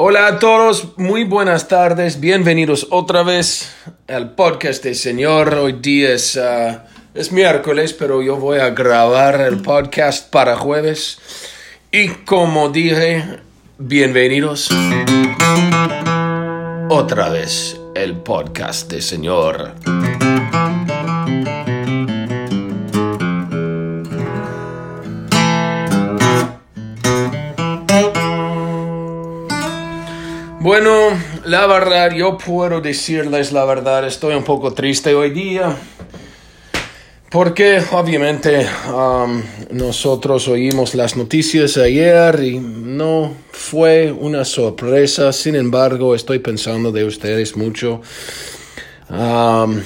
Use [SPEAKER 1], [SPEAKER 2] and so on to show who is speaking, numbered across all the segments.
[SPEAKER 1] Hola a todos, muy buenas tardes, bienvenidos otra vez al podcast de Señor. Hoy día es, uh, es miércoles, pero yo voy a grabar el podcast para jueves. Y como dije, bienvenidos otra vez el podcast de Señor. Bueno, la verdad, yo puedo decirles la verdad, estoy un poco triste hoy día. Porque obviamente um, nosotros oímos las noticias ayer y no fue una sorpresa. Sin embargo, estoy pensando de ustedes mucho. Um,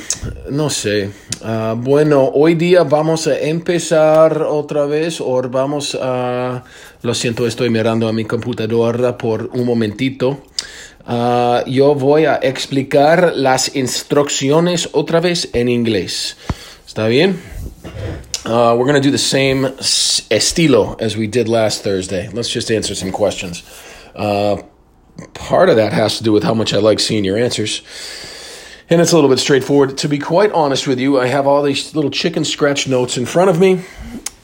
[SPEAKER 1] no sé. Uh, bueno, hoy día vamos a empezar otra vez o vamos a... Lo siento, estoy mirando a mi computadora por un momentito. Uh, yo voy a explicar las instrucciones otra vez en inglés. ¿Está bien? Uh, we're going to do the same estilo as we did last Thursday. Let's just answer some questions. Uh, part of that has to do with how much I like seeing your answers. And it's a little bit straightforward. To be quite honest with you, I have all these little chicken scratch notes in front of me,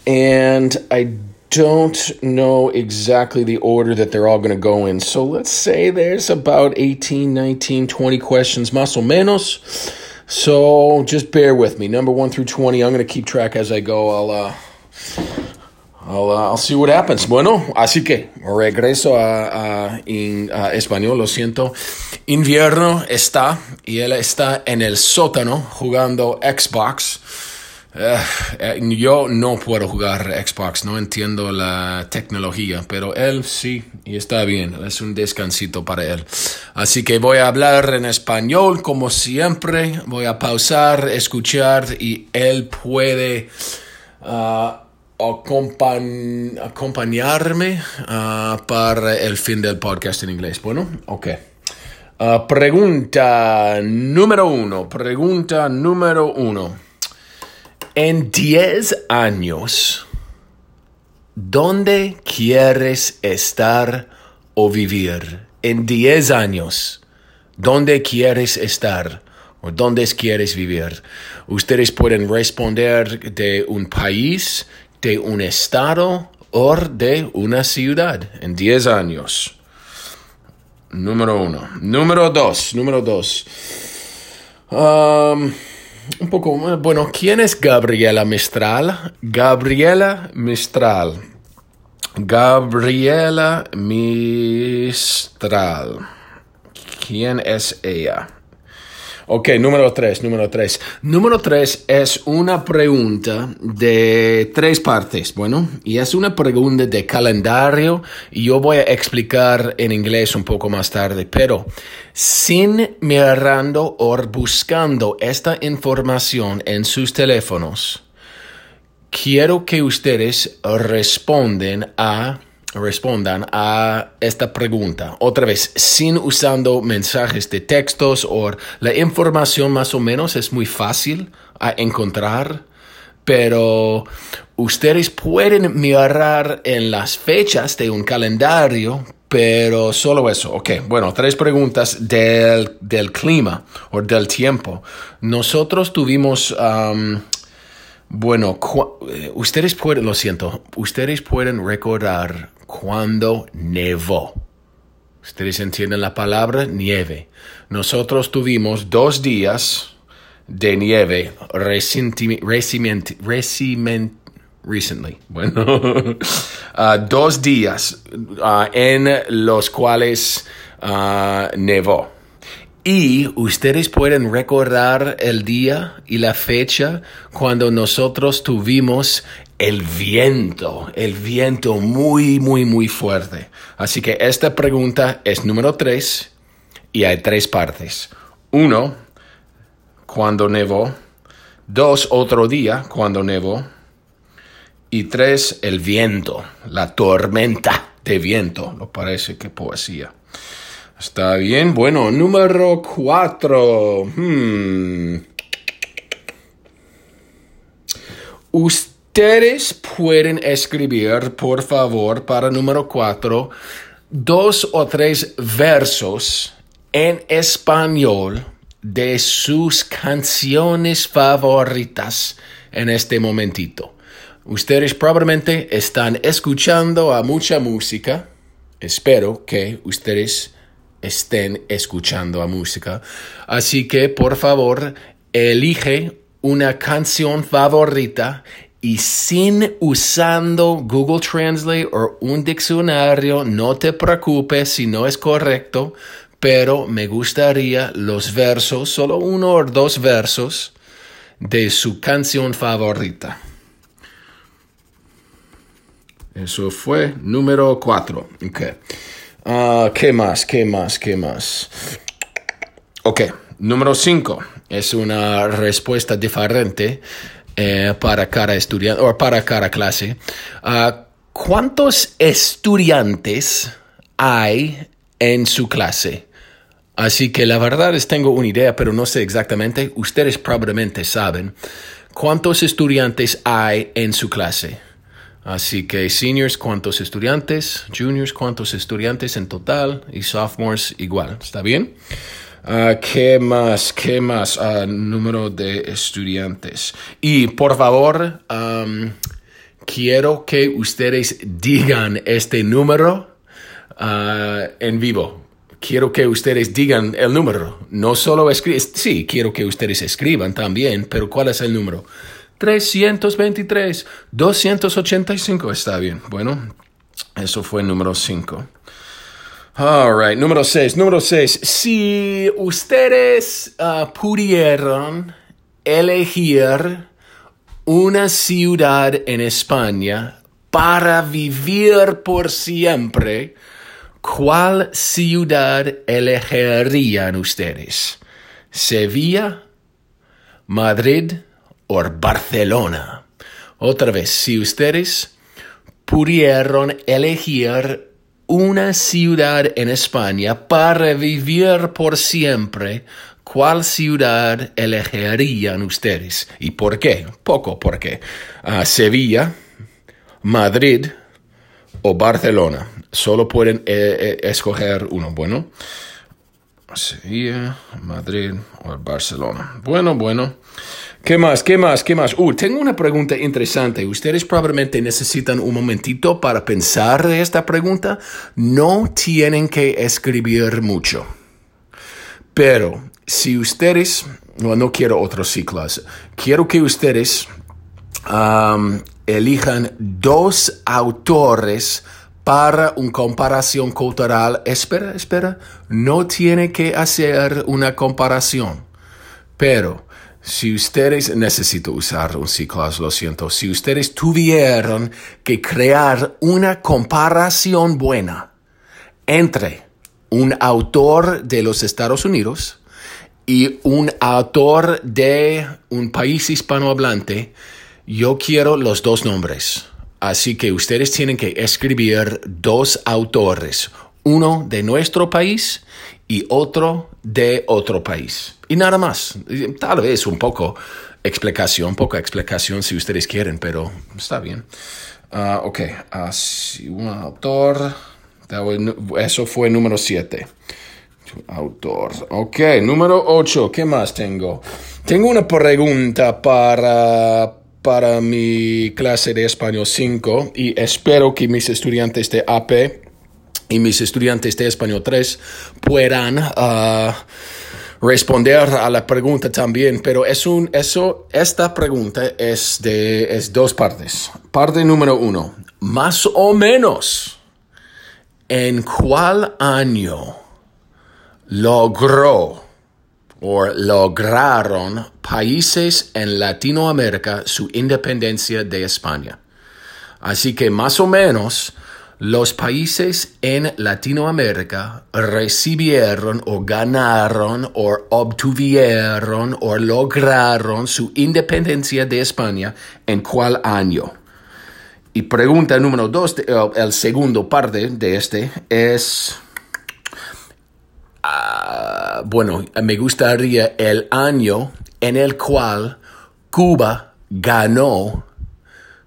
[SPEAKER 1] and I don't know exactly the order that they're all going to go in. So let's say there's about 18, 19, 20 questions, más o menos. So just bear with me. Number one through 20, I'm going to keep track as I go. I'll, uh, I'll, uh, I'll see what happens. Bueno, así que regreso a, a, in, a español, lo siento. Invierno está y él está en el sótano jugando Xbox. Uh, yo no puedo jugar Xbox, no entiendo la tecnología, pero él sí, y está bien, es un descansito para él. Así que voy a hablar en español como siempre, voy a pausar, escuchar y él puede acompañ acompañarme uh, para el fin del podcast en inglés. Bueno, ok. pregunta número uno, pregunta número uno. En 10 años, ¿dónde quieres estar o vivir? En 10 años, ¿dónde quieres estar o dónde quieres vivir? Ustedes pueden responder de un país, de un estado o de una ciudad en 10 años. Número uno. Número dos. Número dos. Um, un poco, bueno, ¿quién es Gabriela Mistral? Gabriela Mistral. Gabriela Mistral. ¿Quién es ella? Ok, número tres, número tres. Número tres es una pregunta de tres partes, bueno, y es una pregunta de calendario y yo voy a explicar en inglés un poco más tarde, pero sin mirando o buscando esta información en sus teléfonos, quiero que ustedes responden a respondan a esta pregunta. Otra vez, sin usando mensajes de textos o la información más o menos es muy fácil a encontrar, pero ustedes pueden mirar en las fechas de un calendario, pero solo eso. Ok, bueno, tres preguntas del, del clima o del tiempo. Nosotros tuvimos... Um, bueno, eh, ustedes pueden, lo siento, ustedes pueden recordar cuando nevó. Ustedes entienden la palabra nieve. Nosotros tuvimos dos días de nieve recently. Bueno, uh, dos días uh, en los cuales uh, nevó. Y ustedes pueden recordar el día y la fecha cuando nosotros tuvimos el viento, el viento muy, muy, muy fuerte. Así que esta pregunta es número tres y hay tres partes. Uno, cuando nevó. Dos, otro día, cuando nevó. Y tres, el viento, la tormenta de viento. Lo parece que poesía. Está bien. Bueno, número cuatro. Hmm. Ustedes pueden escribir, por favor, para número cuatro, dos o tres versos en español de sus canciones favoritas en este momentito. Ustedes probablemente están escuchando a mucha música. Espero que ustedes estén escuchando a música. Así que por favor, elige una canción favorita y sin usando Google Translate o un diccionario, no te preocupes si no es correcto, pero me gustaría los versos, solo uno o dos versos de su canción favorita. Eso fue número cuatro. Okay. Ah, ¿Qué más? ¿Qué más? ¿Qué más? Ok, número cinco. Es una respuesta diferente eh, para cada estudiante o para cada clase. Ah, ¿Cuántos estudiantes hay en su clase? Así que la verdad es tengo una idea, pero no sé exactamente. Ustedes probablemente saben cuántos estudiantes hay en su clase. Así que seniors, cuántos estudiantes, juniors, cuántos estudiantes en total y sophomores igual. ¿Está bien? Uh, ¿Qué más? ¿Qué más? Uh, número de estudiantes. Y por favor, quiero que ustedes digan este número uh, en vivo quiero que ustedes digan el número. No solo escriban, sí, quiero que ustedes escriban también, pero ¿cuál es el número? 323, 285, está bien. Bueno, eso fue número 5. All right, número 6, número 6. Si ustedes uh, pudieron elegir una ciudad en España para vivir por siempre, ¿Cuál ciudad elegirían ustedes? ¿Sevilla, Madrid o Barcelona? Otra vez, si ustedes pudieron elegir una ciudad en España para vivir por siempre, ¿cuál ciudad elegirían ustedes? ¿Y por qué? Poco, ¿por qué? Ah, Sevilla, Madrid o Barcelona solo pueden eh, eh, escoger uno. Bueno, Sevilla, Madrid o Barcelona. Bueno, bueno. ¿Qué más? ¿Qué más? ¿Qué más? Uh, tengo una pregunta interesante. Ustedes probablemente necesitan un momentito para pensar de esta pregunta. No tienen que escribir mucho. Pero si ustedes, no, no quiero otros ciclos, quiero que ustedes um, elijan dos autores para una comparación cultural, espera, espera, no tiene que hacer una comparación. Pero si ustedes, necesito usar un ciclo, lo siento, si ustedes tuvieron que crear una comparación buena entre un autor de los Estados Unidos y un autor de un país hispanohablante, yo quiero los dos nombres. Así que ustedes tienen que escribir dos autores, uno de nuestro país y otro de otro país. Y nada más. Tal vez un poco explicación, poca explicación si ustedes quieren, pero está bien. Ah, ok, así un autor. Eso fue número 7. Autor. Ok, número 8. ¿Qué más tengo? Tengo una pregunta para, para mi clase de español 5 y espero que mis estudiantes de AP y mis estudiantes de español 3 puedan ah, responder a la pregunta también, pero es un, eso, esta pregunta es de es dos partes. Parte número uno, más o menos, ¿en cuál año logró o lograron países en Latinoamérica su independencia de España. Así que más o menos los países en Latinoamérica recibieron o ganaron o obtuvieron o lograron su independencia de España en cuál año. Y pregunta número dos, el segundo parte de este es Ah, bueno, me gustaría el año en el cual Cuba ganó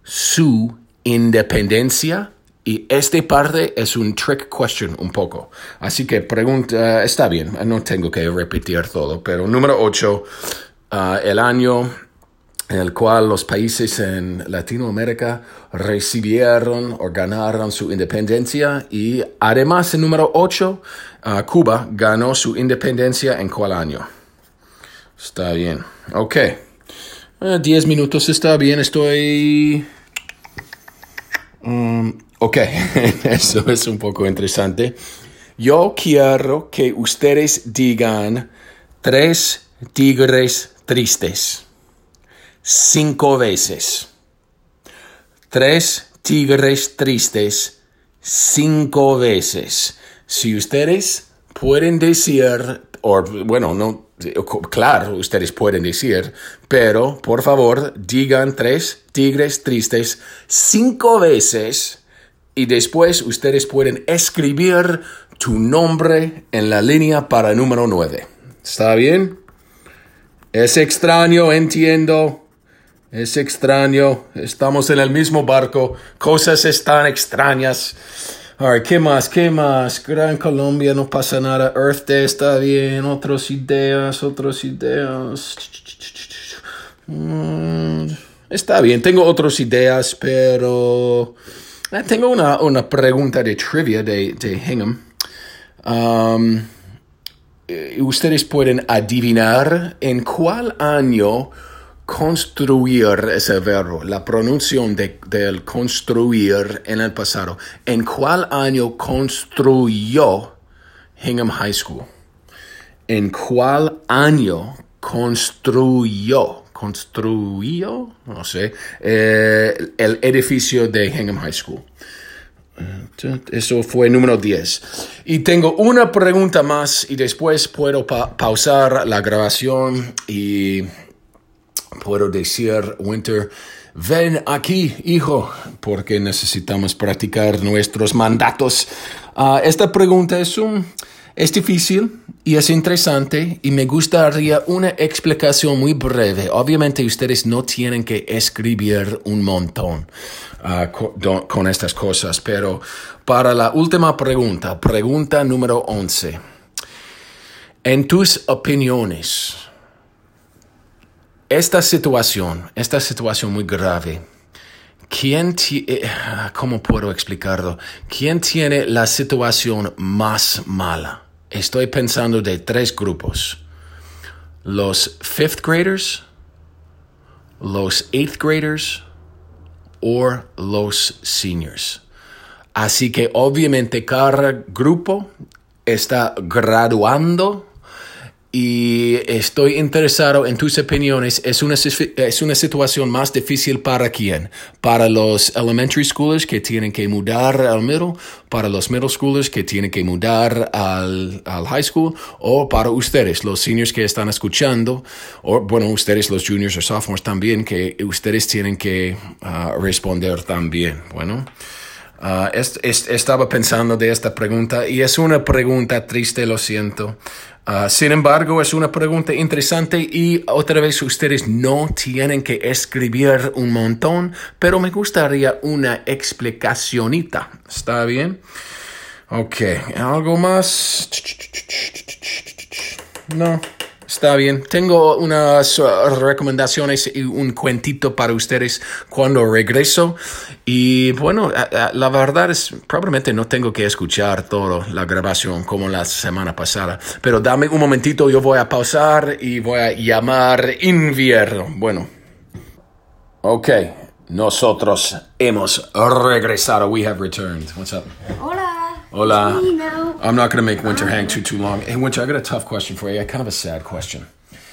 [SPEAKER 1] su independencia y esta parte es un trick question un poco. Así que pregunta, está bien, no tengo que repetir todo, pero número 8, ah, el año en el cual los países en Latinoamérica recibieron o ganaron su independencia y además el número 8, ah, Cuba ganó su independencia en cuál año. Está bien, ok. 10 minutos está bien, estoy... Um, ok, eso es un poco interesante. Yo quiero que ustedes digan tres tigres tristes. Cinco veces. Tres tigres tristes. Cinco veces. Si ustedes pueden decir, o bueno, no, claro, ustedes pueden decir, pero por favor digan tres tigres tristes cinco veces y después ustedes pueden escribir tu nombre en la línea para número nueve. ¿Está bien? Es extraño, entiendo. Es extraño. Estamos en el mismo barco. Cosas están extrañas. Alright, ¿qué más? ¿Qué más? Gran Colombia, no pasa nada. Earth Day está bien. Otras ideas, otras ideas. Mm, está bien, tengo otras ideas, pero... Eh, tengo una, una pregunta de trivia de, de Hingham. Um, eh, ustedes pueden adivinar en cuál año construir ese verbo, la pronunciación de, del construir en el pasado. ¿En cuál año construyó Hingham High School? ¿En cuál año construyó? ¿Construyó? No sé. Eh, el edificio de Hingham High School. Eso fue número 10. Y tengo una pregunta más y después puedo pausar la grabación y puedo decir, Winter, ven aquí, hijo, porque necesitamos practicar nuestros mandatos. Ah, esta pregunta es, un, es difícil y es interesante y me gustaría una explicación muy breve. Obviamente ustedes no tienen que escribir un montón ah, con, estas cosas, pero para la última pregunta, pregunta número 11. En tus opiniones, esta situación, esta situación muy grave, ¿quién, eh, cómo puedo explicarlo? ¿Quién tiene la situación más mala? Estoy pensando de tres grupos. Los fifth graders, los eighth graders o los seniors. Así que obviamente cada grupo está graduando y estoy interesado en tus opiniones. ¿Es una, ¿Es una situación más difícil para quién? ¿Para los elementary schoolers que tienen que mudar al middle? ¿Para los middle schoolers que tienen que mudar al, al high school? ¿O para ustedes, los seniors que están escuchando? O, bueno, ustedes, los juniors o sophomores también, que ustedes tienen que ah, responder también. Bueno. Uh, estaba pensando de esta pregunta y es una pregunta triste, lo siento. Uh, sin embargo, es una pregunta interesante y otra vez ustedes no tienen que escribir un montón, pero me gustaría una explicacionita. ¿Está bien? Ok, ¿algo más? No. Está bien. Tengo unas uh, recomendaciones y un cuentito para ustedes cuando regreso. Y bueno, la verdad es, probablemente no tengo que escuchar toda la grabación como la semana pasada. Pero dame un momentito, yo voy a pausar y voy a llamar invierno. Bueno. Ok. Nosotros hemos regresado. We have returned. What's up?
[SPEAKER 2] Hola.
[SPEAKER 1] Hola. I'm not going to make Winter hang too too long. Hey, Winter, I got a tough question for you. Kind of a sad question.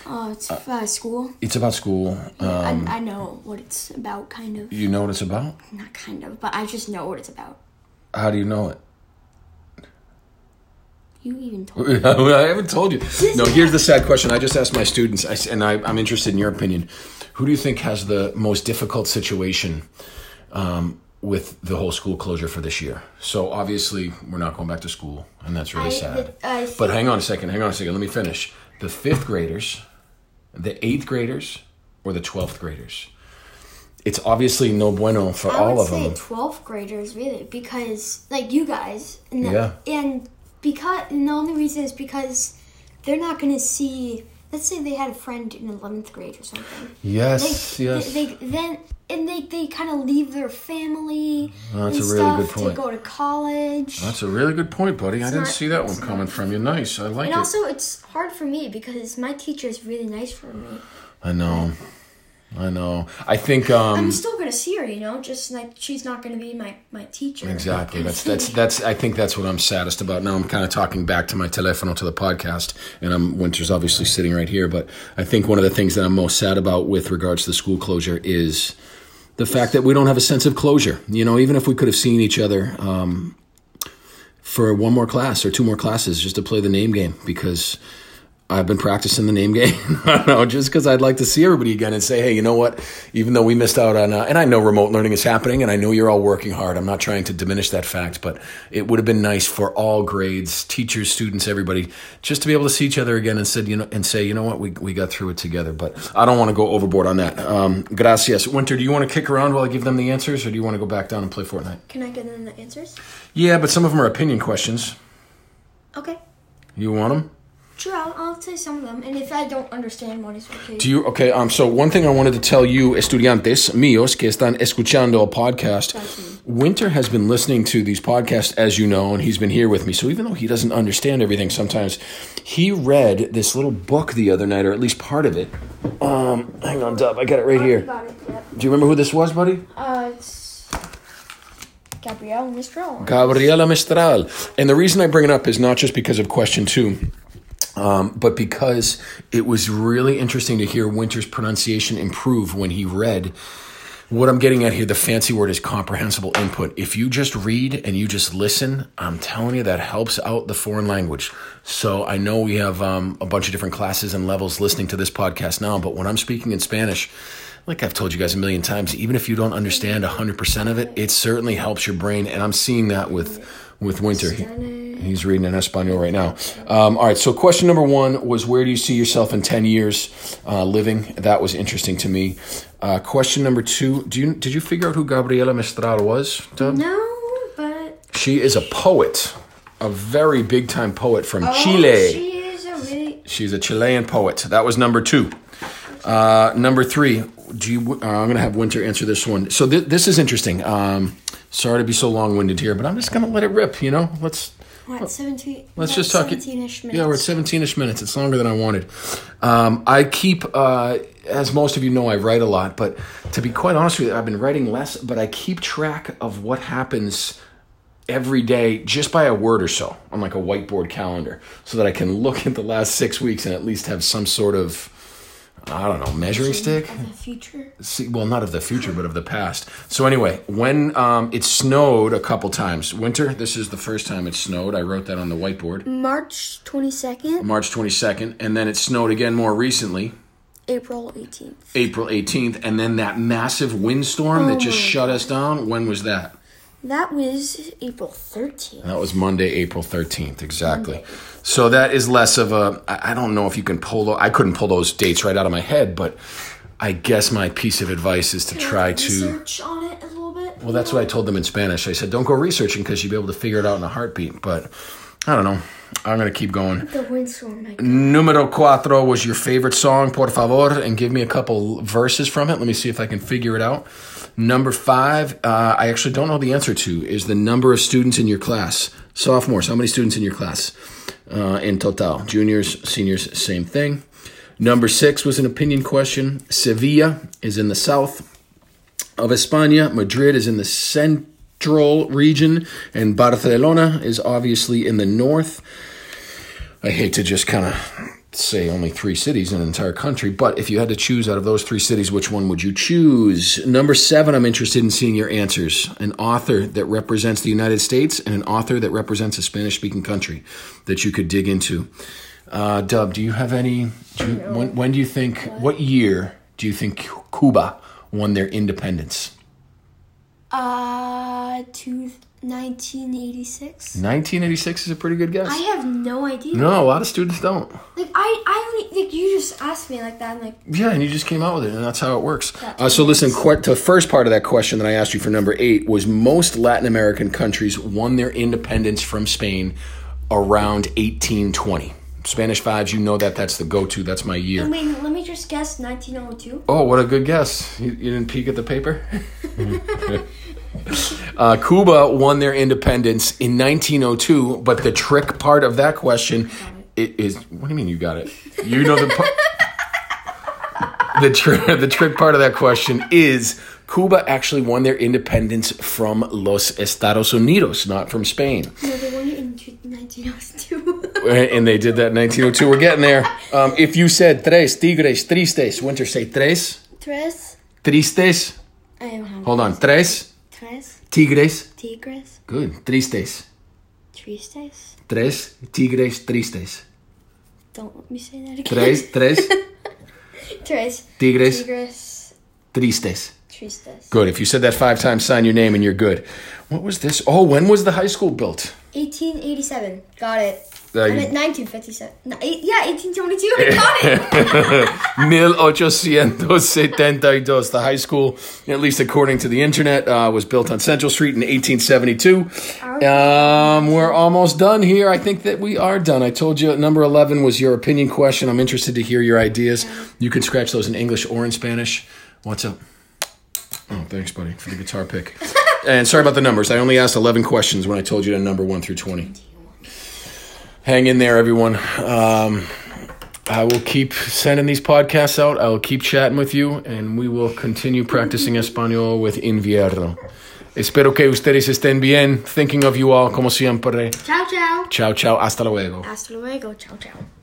[SPEAKER 2] Oh, it's uh, school.
[SPEAKER 1] It's about school.
[SPEAKER 2] Um, I, I know what it's about, kind of.
[SPEAKER 1] You know what it's about?
[SPEAKER 2] Not kind of, but I just know what it's about.
[SPEAKER 1] How do you know it?
[SPEAKER 2] You even told me.
[SPEAKER 1] I haven't told you. No, here's the sad question. I just asked my students, and I, am interested in your opinion. Who do you think has the most difficult situation um, with the whole school closure for this year. So obviously we're not going back to school, and that's really I, sad. I uh, but hang on a second, hang on a second. Let me finish. The fifth graders, the eighth graders, or the twelfth graders. it's obviously no bueno for
[SPEAKER 2] I
[SPEAKER 1] all
[SPEAKER 2] would
[SPEAKER 1] of
[SPEAKER 2] say
[SPEAKER 1] them.
[SPEAKER 2] 12th graders, really, because, like, you guys. And the-
[SPEAKER 1] Yeah.
[SPEAKER 2] And because, and the only reason is because they're not going to see, let's say they had a friend in 11th grade or something.
[SPEAKER 1] Yes,
[SPEAKER 2] they,
[SPEAKER 1] yes.
[SPEAKER 2] They, they then and they, they kind of leave their family
[SPEAKER 1] That's a really good point.
[SPEAKER 2] to go to college.
[SPEAKER 1] That's a really good point, buddy. I didn't
[SPEAKER 2] not-
[SPEAKER 1] see that one coming
[SPEAKER 2] not-
[SPEAKER 1] from you. Nice. I like
[SPEAKER 2] and
[SPEAKER 1] it.
[SPEAKER 2] And also, it's hard for me because my teacher is really nice for me.
[SPEAKER 1] I know. I know. I think um
[SPEAKER 2] I'm still gonna see her, you know, just like she's not gonna be my my teacher.
[SPEAKER 1] Exactly. That's that's that's. I think that's what I'm saddest about. Now I'm kind of talking back to my telefono to the podcast, and I'm Winter's obviously sitting right here. But I think one of the things that I'm most sad about with regards to the school closure is the fact that we don't have a sense of closure. You know, even if we could have seen each other um, for one more class or two more classes just to play the name game, because I've been practicing the name game. I don't know, just because I'd like to see everybody again and say, hey, you know what? Even though we missed out on, uh, and I know remote learning is happening, and I know you're all working hard. I'm not trying to diminish that fact, but it would have been nice for all grades, teachers, students, everybody, just to be able to see each other again and said, you know, and say, you know what, we we got through it together. But I don't want to go overboard on that. Um, gracias, Winter. Do you want to kick around while I give them the answers, or do you want to go back down and play Fortnite?
[SPEAKER 2] Can I get in the answers?
[SPEAKER 1] Yeah, but some of them are opinion questions.
[SPEAKER 2] Okay.
[SPEAKER 1] You want them?
[SPEAKER 2] Sure, I'll, I'll say some of them, and if I don't understand one, it's okay.
[SPEAKER 1] Do you okay? Um, so one thing I wanted to tell you, estudiantes míos que están escuchando a podcast, Winter has been listening to these podcasts, as you know, and he's been here with me. So even though he doesn't understand everything, sometimes he read this little book the other night, or at least part of it. Um, hang on, Dub, I got it right here.
[SPEAKER 2] Got it, yep.
[SPEAKER 1] Do you remember who this was, buddy?
[SPEAKER 2] Uh, it's Gabrielle Mistral.
[SPEAKER 1] Gabriela Mistral. And the reason I bring it up is not just because of question two, um, but because it was really interesting to hear Winter's pronunciation improve when he read. What I'm getting at here, the fancy word is comprehensible input. If you just read and you just listen, I'm telling you that helps out the foreign language. So I know we have um, a bunch of different classes and levels listening to this podcast now, but when I'm speaking in Spanish, like I've told you guys a million times, even if you don't understand 100% of it, it certainly helps your brain. And I'm seeing that with, with Winter. He- He's reading in Espanol right now. Um, all right, so question number one was where do you see yourself in 10 years uh, living? That was interesting to me. Uh, question number two, do you, did you figure out who Gabriela Mistral was?
[SPEAKER 2] No, but
[SPEAKER 1] She is a poet, a very big time poet from
[SPEAKER 2] oh,
[SPEAKER 1] Chile.
[SPEAKER 2] she is a really
[SPEAKER 1] She's a Chilean poet. That was number two. Uh, number three, do you? Uh, I'm going to have Winter answer this one. So th- this is interesting. Um, sorry to be so long winded here, but I'm just going to let it rip. You know, let's
[SPEAKER 2] what seventeen.
[SPEAKER 1] let's
[SPEAKER 2] about
[SPEAKER 1] just talk.
[SPEAKER 2] 17-ish minutes.
[SPEAKER 1] Yeah, we're at 17ish minutes. It's longer than I wanted. Um, I keep, uh, as most of you know, I write a lot, but to be quite honest with you, I've been writing less. But I keep track of what happens every day just by a word or so on like a whiteboard calendar so that I can look at the last six weeks and at least have some sort of I don't know measuring stick.
[SPEAKER 2] Of the future.
[SPEAKER 1] See, well, not of the future, but of the past. So anyway, when um, it snowed a couple times, winter. This is the first time it snowed. I wrote that on the whiteboard.
[SPEAKER 2] March twenty second,
[SPEAKER 1] March 22nd, and then it snowed again more recently,
[SPEAKER 2] April eighteenth.
[SPEAKER 1] April 18th, and then that massive windstorm that just
[SPEAKER 2] my
[SPEAKER 1] shut us down. When was that?
[SPEAKER 2] That was April thirteenth.
[SPEAKER 1] That was Monday, April 13th, exactly. So that is less of a. I don't know if you can pull. I couldn't pull those dates right out of my head, but I guess my piece of advice is to try to.
[SPEAKER 2] research on it a little bit.
[SPEAKER 1] Well, that's what I told them in Spanish. I said, don't go researching because you'll be able to figure it out in a heartbeat. But I don't know. I'm going to keep going.
[SPEAKER 2] The windstorm.
[SPEAKER 1] Numero cuatro was your favorite song, por favor, and give me a couple verses from it. Let me see if I can figure it out. Number five, uh, I actually don't know the answer to, is the number of students in your class. Sophomores, how many students in your class uh, in total? Juniors, seniors, same thing. Number six was an opinion question. Sevilla is in the south of España. Madrid is in the central region, and Barcelona is obviously in the north. I hate to just kind of say only three cities in an entire country, but if you had to choose out of those three cities, which one would you choose? Number seven, I'm interested in seeing your answers. An author that represents the United States and an author that represents a Spanish speaking country that you could dig into. Uh, Dub, do you have any? Do you, when, when do you think, what year do you think Cuba won their independence?
[SPEAKER 2] Uh, two 1986.
[SPEAKER 1] 1986 is a pretty good guess.
[SPEAKER 2] I have no idea.
[SPEAKER 1] no, a lot of students don't.
[SPEAKER 2] Like I, I like you just asked me like that. I'm like,
[SPEAKER 1] Yeah, and you just came out with it, and that's how it works. Uh, so listen,
[SPEAKER 2] is.
[SPEAKER 1] qu- the first part of that question that I asked you for number eight was most Latin American countries won their independence from Spain around 1820. Spanish fives, you know that. That's the go-to. That's my year.
[SPEAKER 2] wait, let me just guess 1902.
[SPEAKER 1] Oh, what a good guess. You, you didn't peek at the paper? uh, Cuba won their independence in 1902, but the trick part of that question is what do you mean you got it? You know the part. the, tr- the trick part of that question is Cuba actually won their independence from Los Estados Unidos, not from Spain.
[SPEAKER 2] No, they won it in 1902.
[SPEAKER 1] And they did that in 1902. We're getting there. Um, if you said tres tigres tristes, winter say tres
[SPEAKER 2] Tres.
[SPEAKER 1] tristes.
[SPEAKER 2] I don't.
[SPEAKER 1] Hold on. Tres. Tigres.
[SPEAKER 2] Tigres.
[SPEAKER 1] Good. Tristes.
[SPEAKER 2] Tristes.
[SPEAKER 1] Tres tigres tristes.
[SPEAKER 2] Don't let me say that again.
[SPEAKER 1] Tres, tres
[SPEAKER 2] Tres.
[SPEAKER 1] tigres
[SPEAKER 2] Tigres.
[SPEAKER 1] tristes.
[SPEAKER 2] Tristes.
[SPEAKER 1] Good. If you said that five times, sign your name and you're good. What was this? Oh, when was the high school built?
[SPEAKER 2] 1887. Got it.
[SPEAKER 1] Uh,
[SPEAKER 2] I
[SPEAKER 1] you-
[SPEAKER 2] meant 1957. No, yeah, 1822. I got it.
[SPEAKER 1] 1872. The high school, at least according to the internet, uh, was built on Central Street in 1872. Um, we're almost done here. I think that we are done. I told you number 11 was your opinion question. I'm interested to hear your ideas. You can scratch those in English or in Spanish. What's up? Oh, thanks, buddy, for the guitar pick. and sorry about the numbers. I only asked 11 questions when I told you to number 1 through 20. Hang in there, everyone. Um, I will keep sending these podcasts out. I will keep chatting with you, and we will continue practicing español with invierno. Espero que ustedes estén bien. Thinking of you all, como siempre.
[SPEAKER 2] ciao, ciao.
[SPEAKER 1] Ciao, ciao. Hasta luego.
[SPEAKER 2] Hasta luego. Ciao, ciao.